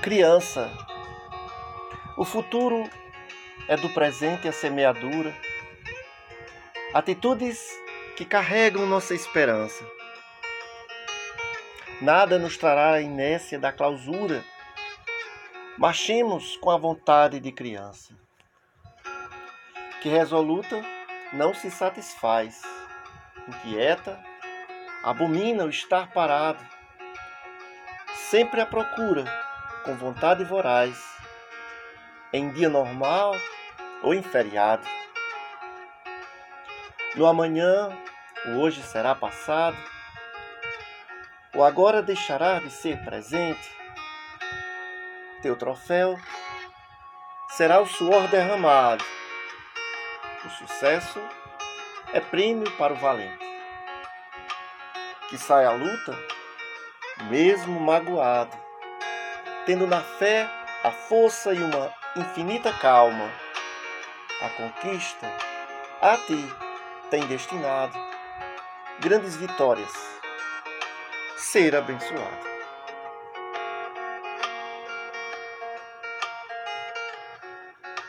Criança, o futuro é do presente a semeadura, atitudes que carregam nossa esperança. Nada nos trará a inércia da clausura, marchemos com a vontade de criança, que resoluta não se satisfaz, inquieta, abomina o estar parado, sempre à procura, com vontade voraz, em dia normal ou em feriado. No amanhã, o hoje será passado, o agora deixará de ser presente. Teu troféu será o suor derramado. O sucesso é prêmio para o valente. Que sai à luta, mesmo magoado, tendo na fé a força e uma infinita calma. A conquista a ti tem destinado grandes vitórias. Ser abençoado.